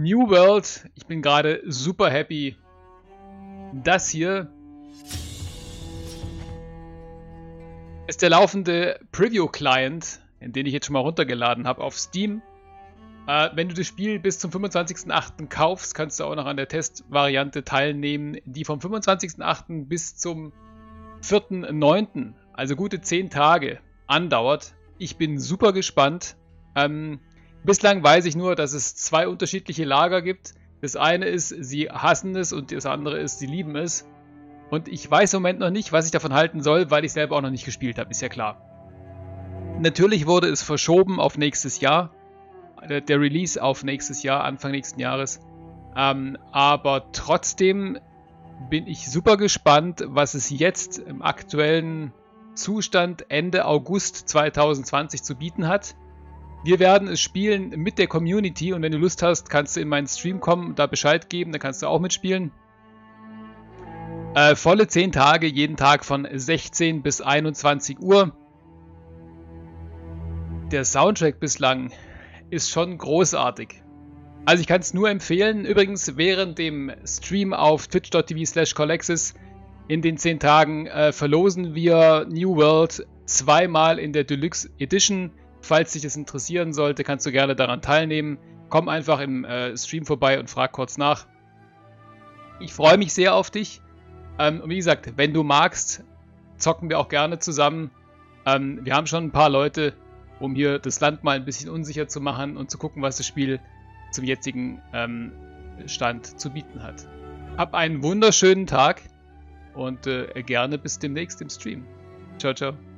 New World. Ich bin gerade super happy. Das hier ist der laufende Preview-Client, den ich jetzt schon mal runtergeladen habe auf Steam. Äh, wenn du das Spiel bis zum 25.08. kaufst, kannst du auch noch an der Testvariante teilnehmen, die vom 25.08. bis zum 4.9., also gute 10 Tage, andauert. Ich bin super gespannt. Ähm, bislang weiß ich nur, dass es zwei unterschiedliche Lager gibt. Das eine ist, sie hassen es und das andere ist, sie lieben es. Und ich weiß im Moment noch nicht, was ich davon halten soll, weil ich selber auch noch nicht gespielt habe, ist ja klar. Natürlich wurde es verschoben auf nächstes Jahr. Der Release auf nächstes Jahr, Anfang nächsten Jahres. Ähm, aber trotzdem bin ich super gespannt, was es jetzt im aktuellen Zustand Ende August 2020 zu bieten hat. Wir werden es spielen mit der Community und wenn du Lust hast, kannst du in meinen Stream kommen und da Bescheid geben, dann kannst du auch mitspielen. Äh, volle 10 Tage, jeden Tag von 16 bis 21 Uhr. Der Soundtrack bislang ist schon großartig. Also ich kann es nur empfehlen. Übrigens während dem Stream auf twitch.tv slash Colexis in den 10 Tagen äh, verlosen wir New World zweimal in der Deluxe Edition. Falls dich das interessieren sollte, kannst du gerne daran teilnehmen. Komm einfach im äh, Stream vorbei und frag kurz nach. Ich freue mich sehr auf dich. Ähm, und wie gesagt, wenn du magst, zocken wir auch gerne zusammen. Ähm, wir haben schon ein paar Leute, um hier das Land mal ein bisschen unsicher zu machen und zu gucken, was das Spiel zum jetzigen ähm, Stand zu bieten hat. Hab einen wunderschönen Tag und äh, gerne bis demnächst im Stream. Ciao, ciao.